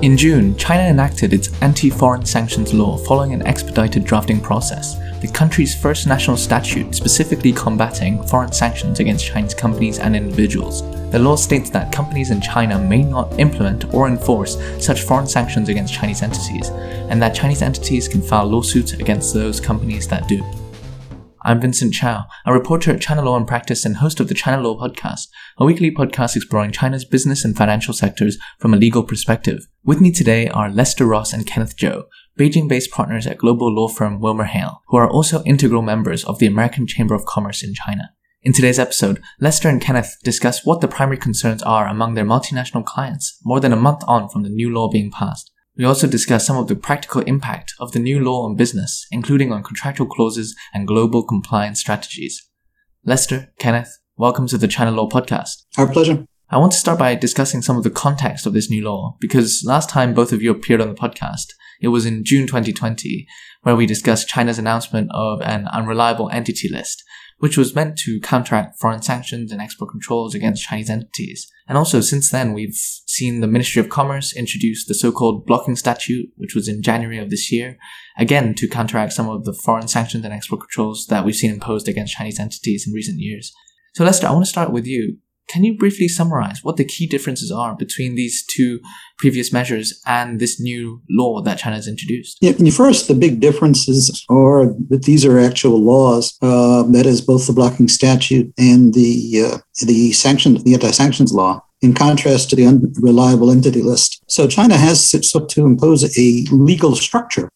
In June, China enacted its anti foreign sanctions law following an expedited drafting process, the country's first national statute specifically combating foreign sanctions against Chinese companies and individuals. The law states that companies in China may not implement or enforce such foreign sanctions against Chinese entities, and that Chinese entities can file lawsuits against those companies that do. I'm Vincent Chow, a reporter at China Law and Practice and host of the China Law Podcast, a weekly podcast exploring China's business and financial sectors from a legal perspective. With me today are Lester Ross and Kenneth Zhou, Beijing based partners at global law firm Wilmer Hale, who are also integral members of the American Chamber of Commerce in China. In today's episode, Lester and Kenneth discuss what the primary concerns are among their multinational clients more than a month on from the new law being passed. We also discuss some of the practical impact of the new law on business, including on contractual clauses and global compliance strategies. Lester, Kenneth, welcome to the China Law Podcast. Our pleasure. I want to start by discussing some of the context of this new law, because last time both of you appeared on the podcast, it was in June 2020, where we discussed China's announcement of an unreliable entity list, which was meant to counteract foreign sanctions and export controls against Chinese entities. And also, since then, we've seen the Ministry of Commerce introduce the so-called blocking statute, which was in January of this year, again to counteract some of the foreign sanctions and export controls that we've seen imposed against Chinese entities in recent years. So, Lester, I want to start with you. Can you briefly summarize what the key differences are between these two previous measures and this new law that China has introduced? Yeah, first, the big differences are that these are actual laws. Uh, that is, both the blocking statute and the uh, the sanctions, the anti-sanctions law. In contrast to the unreliable entity list, so China has sought to impose a legal structure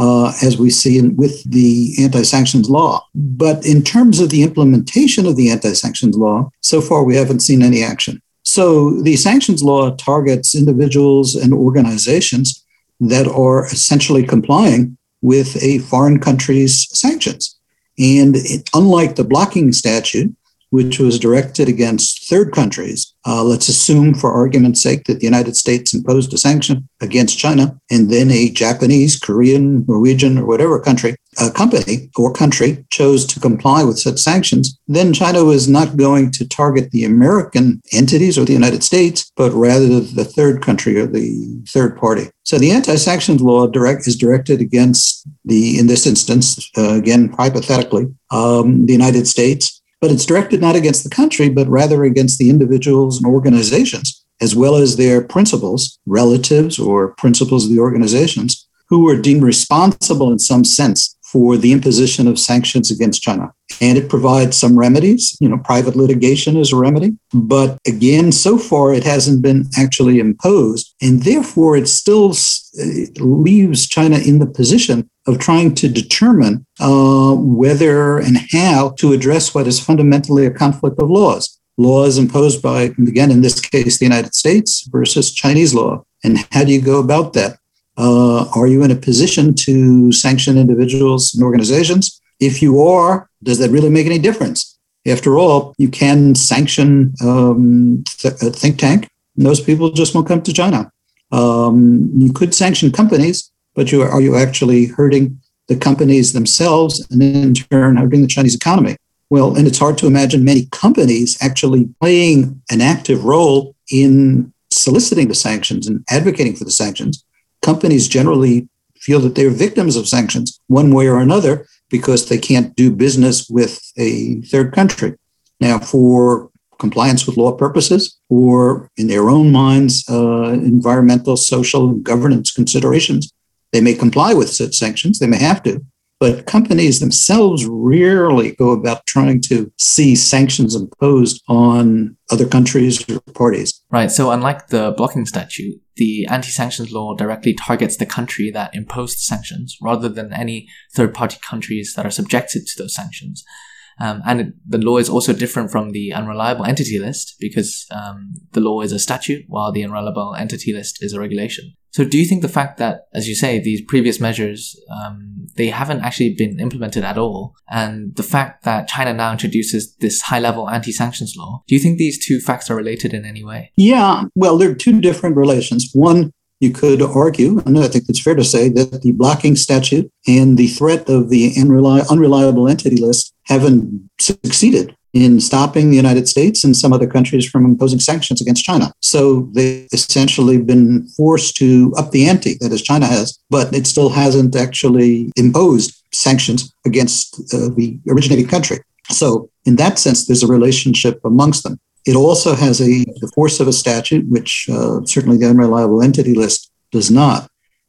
uh, as we see in, with the anti sanctions law. But in terms of the implementation of the anti sanctions law, so far we haven't seen any action. So the sanctions law targets individuals and organizations that are essentially complying with a foreign country's sanctions. And it, unlike the blocking statute, which was directed against third countries. Uh, let's assume, for argument's sake, that the United States imposed a sanction against China, and then a Japanese, Korean, Norwegian, or whatever country, a company or country chose to comply with such sanctions. Then China was not going to target the American entities or the United States, but rather the third country or the third party. So the anti-sanctions law direct is directed against the, in this instance, uh, again hypothetically, um, the United States but it's directed not against the country, but rather against the individuals and organizations, as well as their principals, relatives, or principals of the organizations who were deemed responsible in some sense for the imposition of sanctions against China. And it provides some remedies. You know, private litigation is a remedy. But again, so far it hasn't been actually imposed. And therefore, it still uh, leaves China in the position of trying to determine uh, whether and how to address what is fundamentally a conflict of laws. Laws imposed by, again, in this case, the United States versus Chinese law. And how do you go about that? Uh, are you in a position to sanction individuals and organizations? If you are, does that really make any difference? After all, you can sanction um, th- a think tank, and those people just won't come to China. Um, you could sanction companies, but you, are you actually hurting the companies themselves and in turn hurting the Chinese economy? Well, and it's hard to imagine many companies actually playing an active role in soliciting the sanctions and advocating for the sanctions companies generally feel that they're victims of sanctions one way or another because they can't do business with a third country. Now, for compliance with law purposes or in their own minds, uh, environmental, social, and governance considerations, they may comply with such sanctions. They may have to. But companies themselves rarely go about trying to see sanctions imposed on other countries or parties. Right. So, unlike the blocking statute, the anti sanctions law directly targets the country that imposed sanctions rather than any third party countries that are subjected to those sanctions. Um, and it, the law is also different from the unreliable entity list because um, the law is a statute while the unreliable entity list is a regulation. So do you think the fact that, as you say, these previous measures, um, they haven't actually been implemented at all, and the fact that China now introduces this high-level anti-sanctions law, do you think these two facts are related in any way? Yeah, well, they're two different relations. One you could argue, and I think it's fair to say, that the blocking statute and the threat of the unreliable entity list haven't succeeded. in stopping the United States and some other countries from imposing sanctions against China. So they've essentially been forced to up the ante, that is, China has, but it still hasn't actually imposed sanctions against uh, the originating country. So, in that sense, there's a relationship amongst them. It also has a the force of a statute, which uh, certainly the unreliable entity list does not.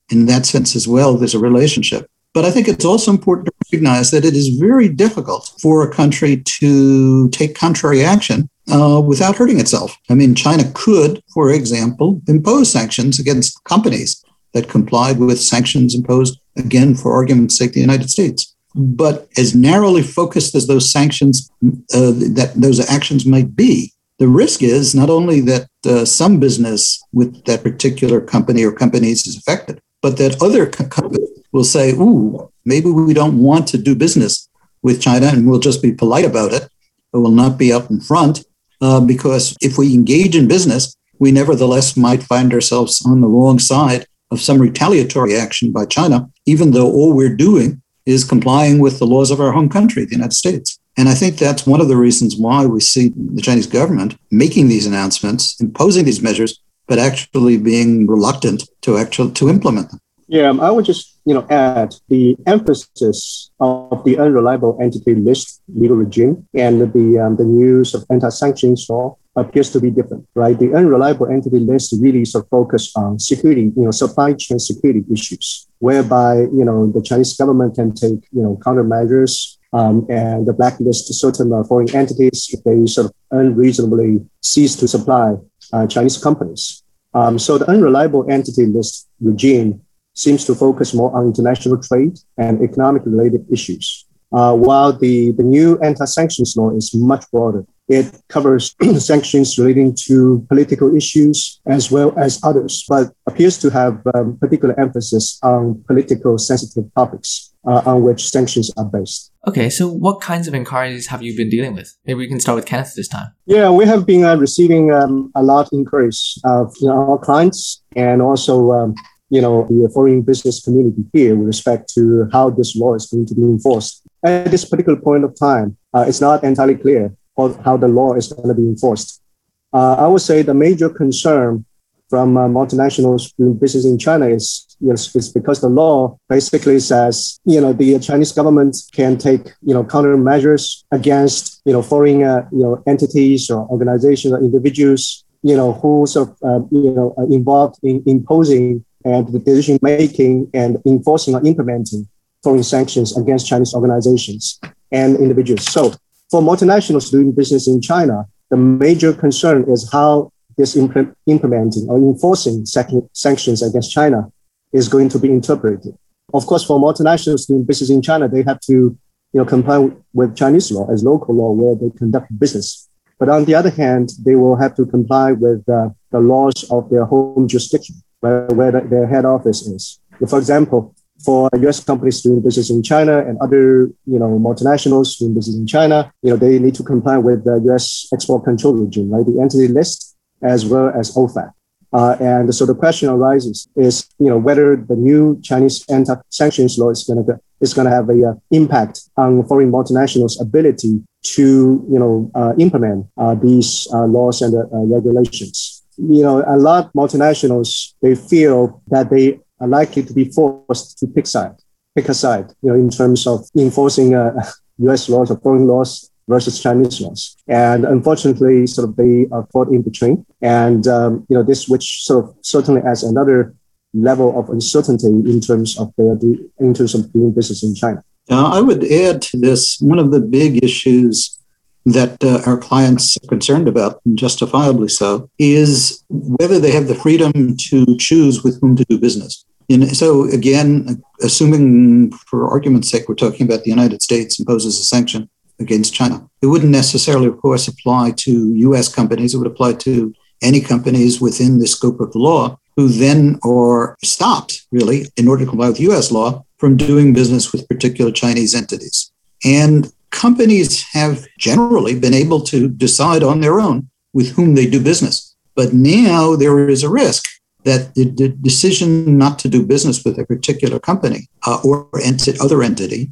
In that sense, as well, there's a relationship. But I think it's also important to recognize that it is very difficult for a country to take contrary action uh, without hurting itself. I mean, China could, for example, impose sanctions against companies that complied with sanctions imposed, again, for argument's sake, the United States. But as narrowly focused as those sanctions, uh, that those actions might be, the risk is not only that uh, some business with that particular company or companies is affected, but that other companies will say, ooh, maybe we don't want to do business with China and we'll just be polite about it. Will not be up in front uh, because if we engage in business, we nevertheless might find ourselves on the wrong side of some retaliatory action by China, even though all we're doing is complying with the laws of our home country, the United States. And I think that's one of the reasons why we see the Chinese government making these announcements, imposing these measures, but actually being reluctant to actually to implement them. Yeah, I would just you know add the emphasis of the unreliable entity list legal regime and the um, the news of anti-sanctions law appears to be different, right? The unreliable entity list really sort of focus on security, you know, supply chain security issues, whereby you know the Chinese government can take you know countermeasures um, and the blacklist certain uh, foreign entities if they sort of unreasonably cease to supply uh, Chinese companies. Um, so the unreliable entity list regime seems to focus more on international trade and economic related issues, uh, while the, the new anti sanctions law is much broader. It covers sanctions relating to political issues as well as others, but appears to have um, particular emphasis on political sensitive topics uh, on which sanctions are based. Okay, so what kinds of inquiries have you been dealing with? Maybe we can start with Kenneth this time. Yeah, we have been uh, receiving um, a lot of inquiries you know, our clients and also um, you know, the foreign business community here with respect to how this law is going to be enforced. At this particular point of time, uh, it's not entirely clear how the law is going to be enforced. Uh, I would say the major concern from uh, multinationals doing business in China is, yes, is because the law basically says, you know, the Chinese government can take, you know, countermeasures against, you know, foreign, uh, you know, entities or organizations or individuals, you know, who sort of, uh, you know, are involved in imposing and the decision making and enforcing or implementing foreign sanctions against Chinese organizations and individuals. So for multinationals doing business in China, the major concern is how this impl- implementing or enforcing sanctions against China is going to be interpreted. Of course, for multinationals doing business in China, they have to you know, comply with Chinese law as local law where they conduct business. But on the other hand, they will have to comply with uh, the laws of their home jurisdiction where, where the, their head office is. For example, for U.S. companies doing business in China and other, you know, multinationals doing business in China, you know, they need to comply with the U.S. export control regime, right? The entity list as well as OFAC. Uh, and so the question arises is, you know, whether the new Chinese anti-sanctions law is going to is going to have a uh, impact on foreign multinationals' ability to, you know, uh, implement uh, these uh, laws and uh, regulations you know, a lot of multinationals, they feel that they are likely to be forced to pick side, pick a side, you know, in terms of enforcing US laws or foreign laws versus Chinese laws. And unfortunately, sort of they are caught in between. And, um, you know, this which sort of certainly adds another level of uncertainty in terms of their, in terms of doing business in China. I would add to this, one of the big issues that uh, our clients are concerned about, and justifiably so, is whether they have the freedom to choose with whom to do business. And so, again, assuming for argument's sake, we're talking about the United States imposes a sanction against China, it wouldn't necessarily, of course, apply to US companies. It would apply to any companies within the scope of the law who then are stopped, really, in order to comply with US law, from doing business with particular Chinese entities. And companies have generally been able to decide on their own with whom they do business. But now there is a risk that the, the decision not to do business with a particular company uh, or enti- other entity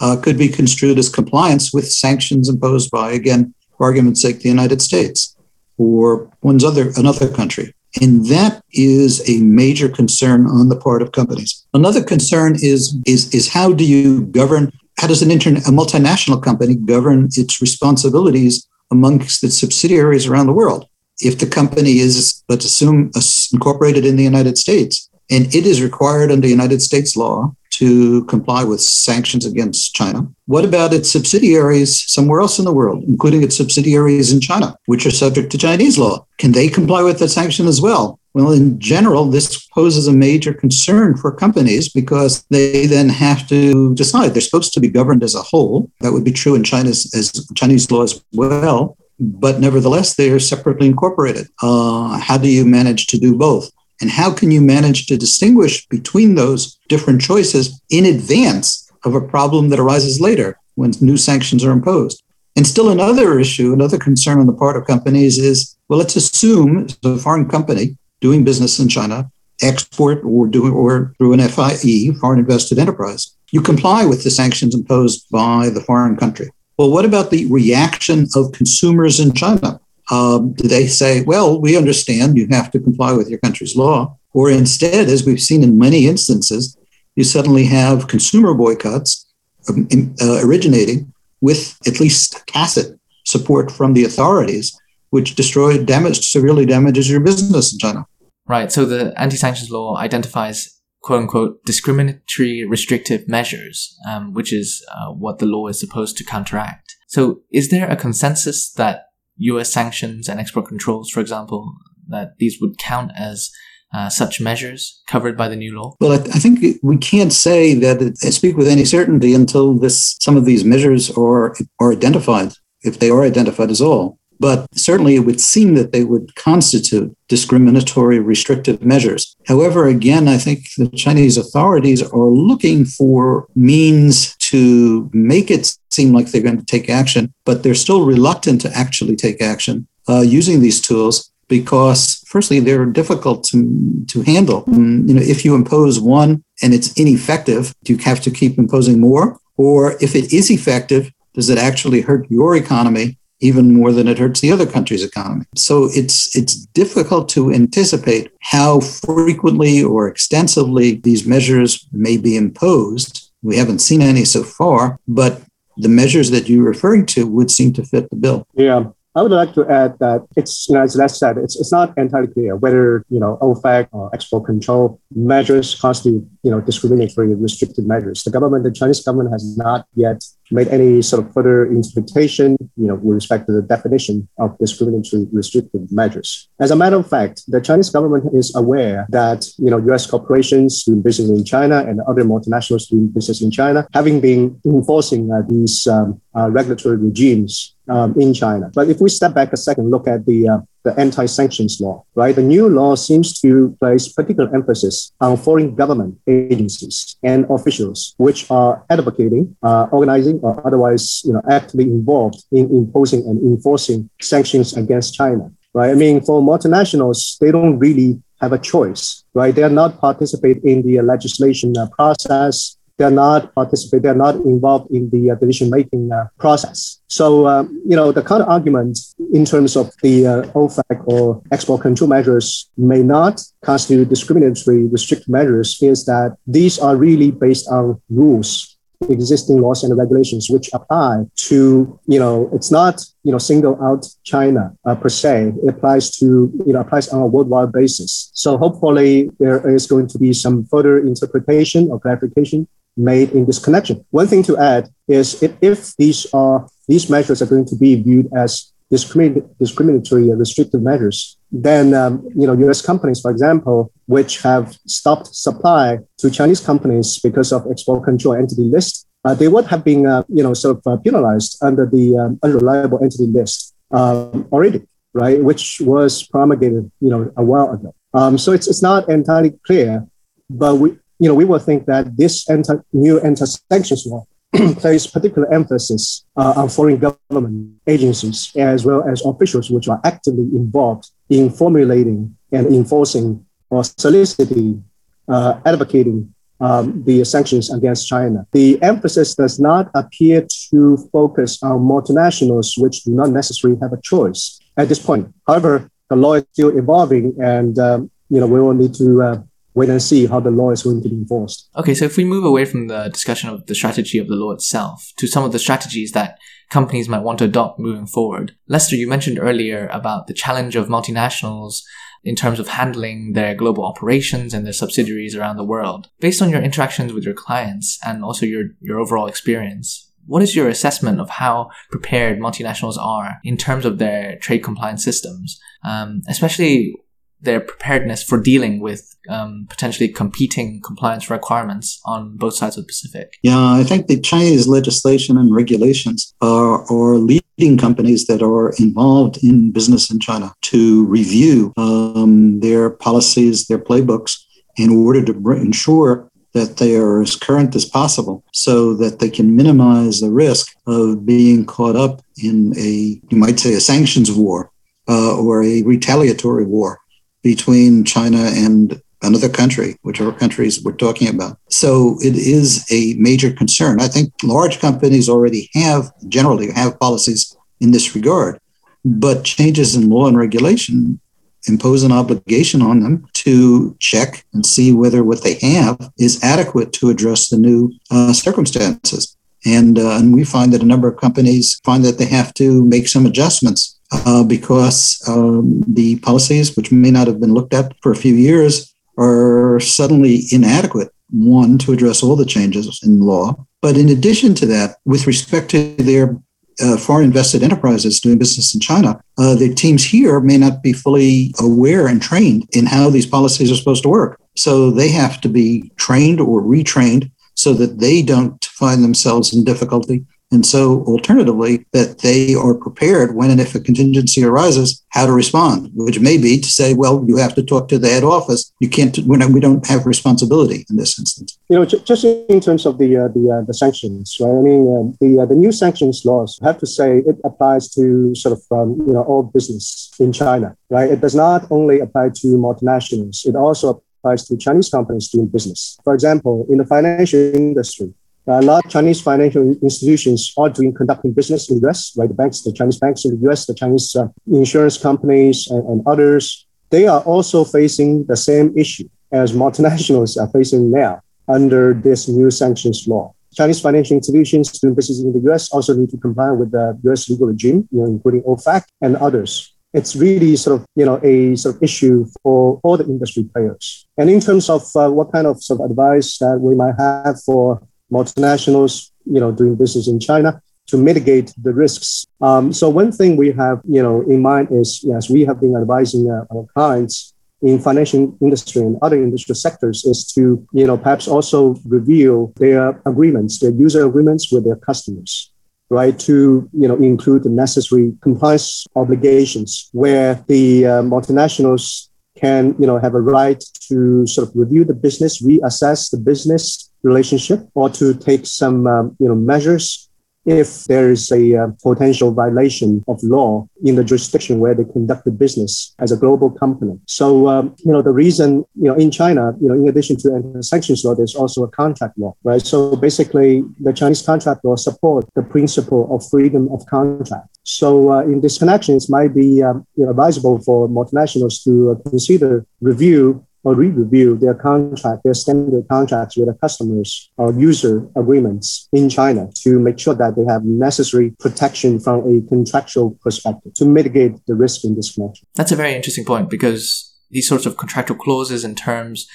uh, could be construed as compliance with sanctions imposed by, again, for argument's sake, the United States or one's other another country. And that is a major concern on the part of companies. Another concern is, is, is how do you govern, how does an internet, a multinational company govern its responsibilities amongst its subsidiaries around the world? If the company is, let's assume, incorporated in the United States, and it is required under United States law to comply with sanctions against China. What about its subsidiaries somewhere else in the world, including its subsidiaries in China, which are subject to Chinese law? Can they comply with the sanction as well? Well, in general, this poses a major concern for companies because they then have to decide. They're supposed to be governed as a whole. That would be true in China's as Chinese law as well. But nevertheless, they are separately incorporated. Uh, how do you manage to do both? And how can you manage to distinguish between those different choices in advance of a problem that arises later when new sanctions are imposed? And still another issue, another concern on the part of companies is well, let's assume a foreign company doing business in China, export or doing or through an FIE, foreign invested enterprise, you comply with the sanctions imposed by the foreign country. Well, what about the reaction of consumers in China? Um, do they say, well, we understand you have to comply with your country's law? Or instead, as we've seen in many instances, you suddenly have consumer boycotts um, uh, originating with at least tacit support from the authorities, which destroy, damage, severely damages your business in China. Right. So the anti-sanctions law identifies quote unquote discriminatory restrictive measures, um, which is uh, what the law is supposed to counteract. So is there a consensus that US sanctions and export controls, for example, that these would count as uh, such measures covered by the new law? Well, I, th- I think we can't say that it, speak with any certainty until this some of these measures are are identified, if they are identified at all. But certainly, it would seem that they would constitute discriminatory restrictive measures. However, again, I think the Chinese authorities are looking for means to make it seem like they're going to take action, but they're still reluctant to actually take action uh, using these tools because, firstly, they're difficult to, to handle. Um, you know, if you impose one and it's ineffective, do you have to keep imposing more? Or if it is effective, does it actually hurt your economy even more than it hurts the other country's economy. So it's it's difficult to anticipate how frequently or extensively these measures may be imposed. We haven't seen any so far, but the measures that you're referring to would seem to fit the bill. Yeah. I would like to add that it's, you know, as Les said, it's, it's not entirely clear whether, you know, OFAC or export control measures constitute, you know, discriminatory restrictive measures. The government, the Chinese government has not yet made any sort of further interpretation, you know, with respect to the definition of discriminatory restrictive measures. As a matter of fact, the Chinese government is aware that, you know, U.S. corporations doing business in China and other multinationals doing business in China, having been enforcing uh, these um, uh, regulatory regimes um, in China. But if we step back a second, look at the uh, the anti-sanctions law, right? The new law seems to place particular emphasis on foreign government agencies and officials which are advocating, uh, organizing, or otherwise, you know, actively involved in imposing and enforcing sanctions against China, right? I mean, for multinationals, they don't really have a choice, right? They are not participate in the legislation uh, process they're not participate, they're not involved in the uh, decision making uh, process. So, um, you know, the counter argument in terms of the uh, OFAC or export control measures may not constitute discriminatory restrictive measures is that these are really based on rules existing laws and regulations which apply to you know it's not you know single out china uh, per se it applies to you know applies on a worldwide basis so hopefully there is going to be some further interpretation or clarification made in this connection. One thing to add is if, if these are these measures are going to be viewed as discrimin- discriminatory restrictive measures, then um, you know U.S. companies, for example, which have stopped supply to Chinese companies because of export control entity list, uh, they would have been uh, you know sort of uh, penalized under the um, unreliable entity list um, already, right? Which was promulgated you know a while ago. Um, so it's it's not entirely clear, but we you know, we will think that this anti, new anti-sanctions law place particular emphasis uh, on foreign government agencies as well as officials which are actively involved in formulating and enforcing or soliciting, uh, advocating um, the sanctions against China. The emphasis does not appear to focus on multinationals, which do not necessarily have a choice at this point. However, the law is still evolving, and um, you know we will need to uh, wait and see how the law is going to be enforced. Okay, so if we move away from the discussion of the strategy of the law itself to some of the strategies that companies might want to adopt moving forward, Lester, you mentioned earlier about the challenge of multinationals in terms of handling their global operations and their subsidiaries around the world. Based on your interactions with your clients and also your, your overall experience, what is your assessment of how prepared multinationals are in terms of their trade compliance systems, um, especially their preparedness for dealing with um, potentially competing compliance requirements on both sides of the Pacific? Yeah, I think the Chinese legislation and regulations are, are leading companies that are involved in business in China to review um, their policies, their playbooks, in order to ensure that they are as current as possible so that they can minimize the risk of being caught up in a, you might say, a sanctions war uh, or a retaliatory war between China and another country, whichever countries we're talking about. So it is a major concern. I think large companies already have, generally have policies in this regard, but changes in law and regulation impose an obligation on them to check and see whether what they have is adequate to address the new uh, circumstances. And, uh, and we find that a number of companies find that they have to make some adjustments uh, because um, the policies, which may not have been looked at for a few years, are suddenly inadequate. One, to address all the changes in law. But in addition to that, with respect to their uh, foreign invested enterprises doing business in China, uh, the teams here may not be fully aware and trained in how these policies are supposed to work. So they have to be trained or retrained so that they don't find themselves in difficulty and so, alternatively, that they are prepared when and if a contingency arises, how to respond, which may be to say, well, you have to talk to the head office. You can't, we don't have responsibility in this instance. You know, just in terms of the uh, the, uh, the sanctions, right? I mean, uh, the uh, the new sanctions laws, I have to say, it applies to sort of um, you know all business in China, right? It does not only apply to multinationals; it also applies to Chinese companies doing business. For example, in the financial industry, a lot of Chinese financial institutions are doing conducting business in the US, right? The banks, the Chinese banks in the US, the Chinese uh, insurance companies, and, and, others. They are also facing the same issue as multinationals are facing now under this new sanctions law. Chinese financial institutions doing business in the US also need to comply with the US legal regime, you know, including OFAC and others. It's really sort of, you know, a sort of issue for all the industry players. And in terms of uh, what kind of sort of advice that we might have for multinationals, you know, doing business in China to mitigate the risks. Um, so one thing we have, you know, in mind is yes, we have been advising uh, our clients in financial industry and other industrial sectors is to, you know, perhaps also review their agreements, their user agreements with their customers right, to you know include the necessary compliance obligations where the uh, multinationals can you know have a right to sort of review the business, reassess the business relationship or to take some um, you know measures if there is a uh, potential violation of law in the jurisdiction where they conduct the business as a global company. So, um, you know, the reason, you know, in China, you know, in addition to anti-sanctions law, there's also a contract law, right? So basically, the Chinese contract law support the principle of freedom of contract. So uh, in this connection, it might be um, you know, advisable for multinationals to uh, consider review or re-review their contract, their standard contracts with their customers or user agreements in China to make sure that they have necessary protection from a contractual perspective to mitigate the risk in this connection. That's a very interesting point because these sorts of contractual clauses and terms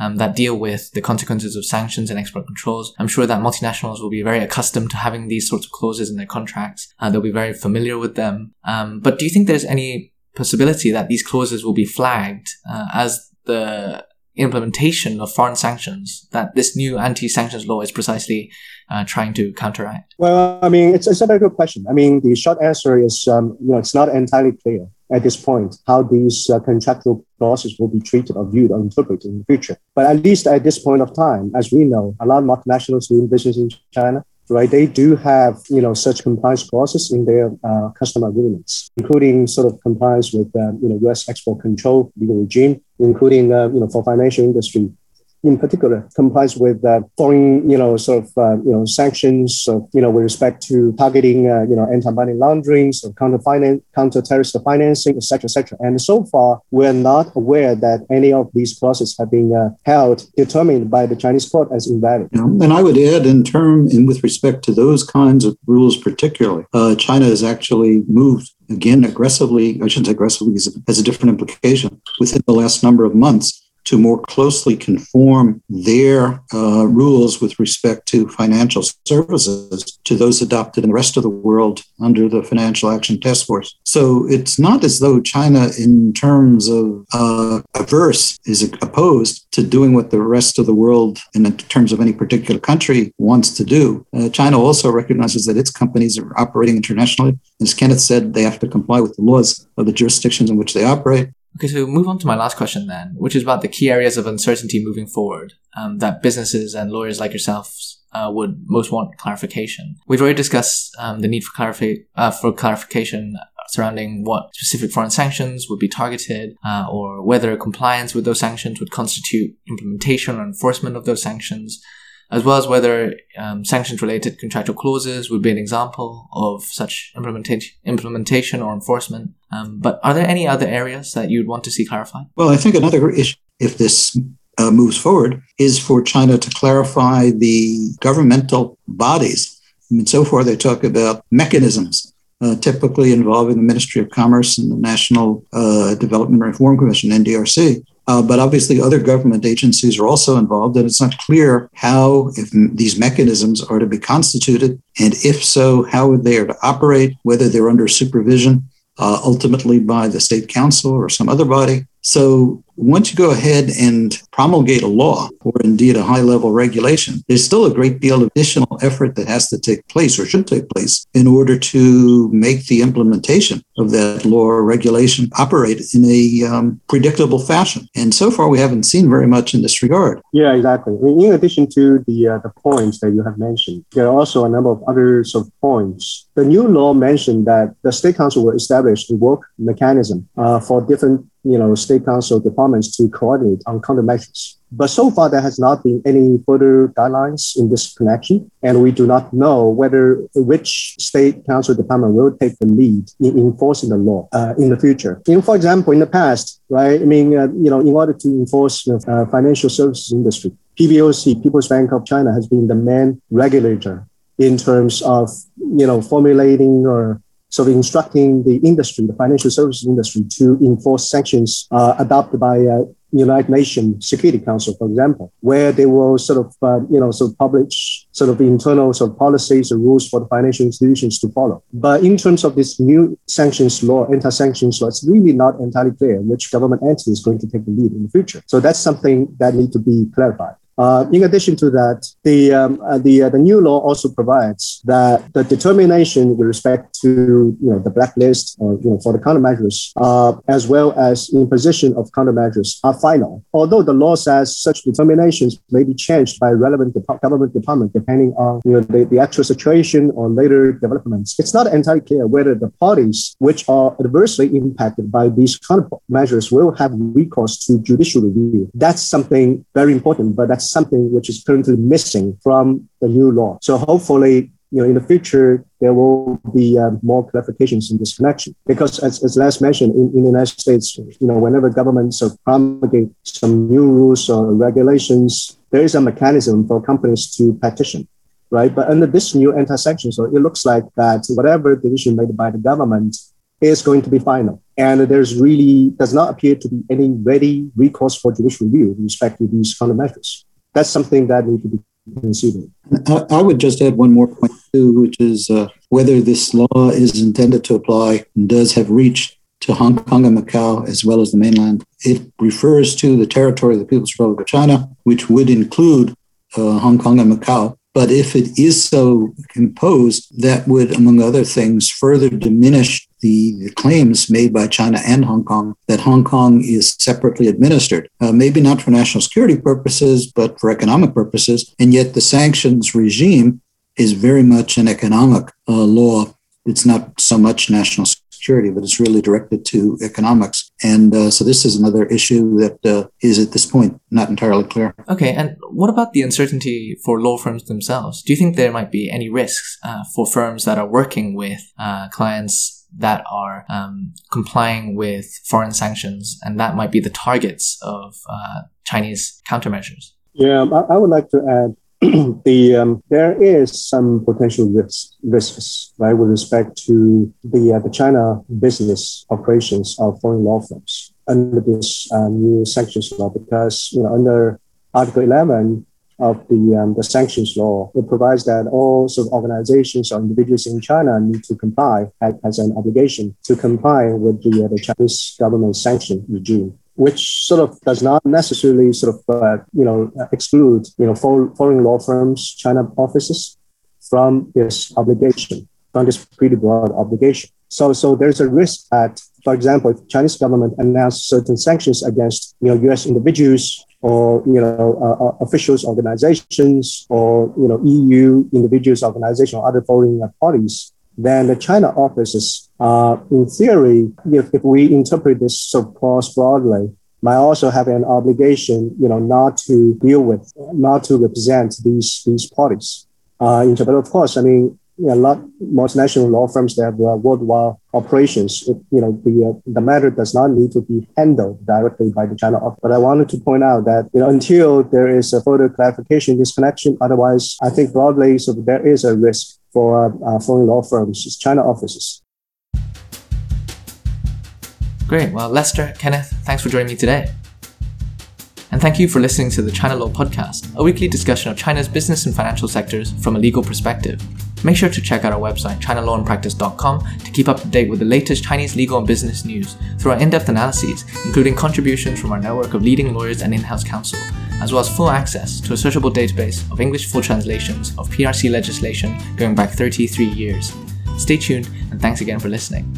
um, that deal with the consequences of sanctions and export controls. I'm sure that multinationals will be very accustomed to having these sorts of clauses in their contracts. Uh, they'll be very familiar with them. Um, but do you think there's any possibility that these clauses will be flagged uh, as the implementation of foreign sanctions that this new anti-sanctions law is precisely uh, trying to counteract? Well, I mean, it's, it's a very good question. I mean, the short answer is, um, you know, it's not entirely clear at this point how these uh, contractual clauses will be treated or viewed or interpreted in the future. But at least at this point of time, as we know, a lot of multinationals doing business in China right? They do have, you know, such compliance clauses in their uh, customer agreements, including sort of compliance with, uh, you know, U.S. export control legal regime, including, uh, you know, for financial industry, in particular complies with uh, foreign, you know, sort of, uh, you know, sanctions, of, you know, with respect to targeting, uh, you know, anti-money laundering, so counter finance, counter terrorist financing, etc., etc. And so far, we're not aware that any of these clauses have been uh, held determined by the Chinese court as invalid. And I would add, in term, in with respect to those kinds of rules, particularly, uh, China has actually moved again aggressively. I shouldn't say aggressively, has a different implication within the last number of months to more closely conform their uh, rules with respect to financial services to those adopted in the rest of the world under the Financial Action Task Force. So it's not as though China, in terms of uh, averse, is opposed to doing what the rest of the world, in terms of any particular country, wants to do. Uh, China also recognizes that its companies are operating internationally. As Kenneth said, they have to comply with the laws of the jurisdictions in which they operate. Okay, so move on to my last question then, which is about the key areas of uncertainty moving forward um, that businesses and lawyers like yourselves uh, would most want clarification. We've already discussed um, the need for, uh, for clarification surrounding what specific foreign sanctions would be targeted, uh, or whether compliance with those sanctions would constitute implementation or enforcement of those sanctions, as well as whether um, sanctions related contractual clauses would be an example of such implementation, implementation or enforcement. Um, but are there any other areas that you'd want to see clarified? Well, I think another issue, if this uh, moves forward, is for China to clarify the governmental bodies. I mean, so far they talk about mechanisms. Uh, typically involving the Ministry of Commerce and the National uh, Development Reform Commission, NDRC. Uh, but obviously, other government agencies are also involved, and it's not clear how, if these mechanisms are to be constituted, and if so, how they are to operate, whether they're under supervision uh, ultimately by the state council or some other body. So once you go ahead and promulgate a law or indeed a high level regulation, there's still a great deal of additional effort that has to take place or should take place in order to make the implementation of that law or regulation operate in a um, predictable fashion. And so far, we haven't seen very much in this regard. Yeah, exactly. In addition to the uh, the points that you have mentioned, there are also a number of other sort of points. The new law mentioned that the state council will establish a work mechanism uh, for different you know, state council departments to coordinate on countermeasures. But so far, there has not been any further guidelines in this connection, and we do not know whether which state council department will take the lead in enforcing the law uh, in the future. You know, for example, in the past, right? I mean, uh, you know, in order to enforce the uh, financial services industry, PBOC, People's Bank of China, has been the main regulator in terms of you know formulating or sort of instructing the industry, the financial services industry, to enforce sanctions uh, adopted by uh, United Nations Security Council, for example, where they will sort of, uh, you know, sort of publish sort of internal sort of policies or rules for the financial institutions to follow. But in terms of this new sanctions law, anti-sanctions law, it's really not entirely clear which government entity is going to take the lead in the future. So that's something that needs to be clarified. Uh, in addition to that, the um, uh, the uh, the new law also provides that the determination with respect to you know the blacklist or you know for the countermeasures, uh, as well as imposition of countermeasures, are final. Although the law says such determinations may be changed by relevant government department depending on you know the, the actual situation or later developments, it's not entirely clear whether the parties which are adversely impacted by these countermeasures will have recourse to judicial review. That's something very important, but that's something which is currently missing from the new law. So hopefully, you know, in the future, there will be uh, more clarifications in this connection. Because as, as Les mentioned, in, in the United States, you know, whenever governments promulgate some new rules or regulations, there is a mechanism for companies to petition right? But under this new anti-sanction, so it looks like that whatever decision made by the government is going to be final. And there's really does not appear to be any ready recourse for judicial review with respect to these countermeasures that's something that needs to be considered. I would just add one more point too, which is uh, whether this law is intended to apply and does have reach to Hong Kong and Macau as well as the mainland. It refers to the territory of the People's Republic of China, which would include uh, Hong Kong and Macau, but if it is so imposed, that would, among other things, further diminish the, the claims made by China and Hong Kong that Hong Kong is separately administered, uh, maybe not for national security purposes, but for economic purposes. And yet the sanctions regime is very much an economic uh, law. It's not so much national security, but it's really directed to economics. And uh, so this is another issue that uh, is at this point not entirely clear. Okay, and what about the uncertainty for law firms themselves? Do you think there might be any risks uh, for firms that are working with uh, clients that are um, complying with foreign sanctions and that might be the targets of uh, Chinese countermeasures? Yeah, I, I would like to add the um, there is some potential risks right with respect to the uh, the China business operations of foreign law firms under this uh, new sanctions law because you know under Article 11 of the um, the sanctions law it provides that all sort of organizations or individuals in China need to comply as, as an obligation to comply with the uh, the Chinese government sanction regime which sort of does not necessarily sort of uh, you know exclude you know foreign law firms, China offices from this obligation, from this pretty broad obligation. So so there's a risk that, for example, if Chinese government announced certain sanctions against you know U.S. individuals or you know uh, uh, officials, organizations, or you know EU individuals, organizations, or other foreign parties, then the China offices, uh, in theory, if, if we interpret this so broadly, might also have an obligation, you know, not to deal with, not to represent these these parties. Uh, in but of course, I mean, a lot multinational law firms that have uh, worldwide operations. It, you know, the uh, the matter does not need to be handled directly by the China office. But I wanted to point out that you know until there is a further clarification in this connection, otherwise, I think broadly, so there is a risk for uh, foreign law firms, China offices. Great. Well, Lester, Kenneth, thanks for joining me today. And thank you for listening to the China Law Podcast, a weekly discussion of China's business and financial sectors from a legal perspective. Make sure to check out our website, ChinaLawandPractice.com, to keep up to date with the latest Chinese legal and business news through our in depth analyses, including contributions from our network of leading lawyers and in house counsel, as well as full access to a searchable database of English full translations of PRC legislation going back 33 years. Stay tuned, and thanks again for listening.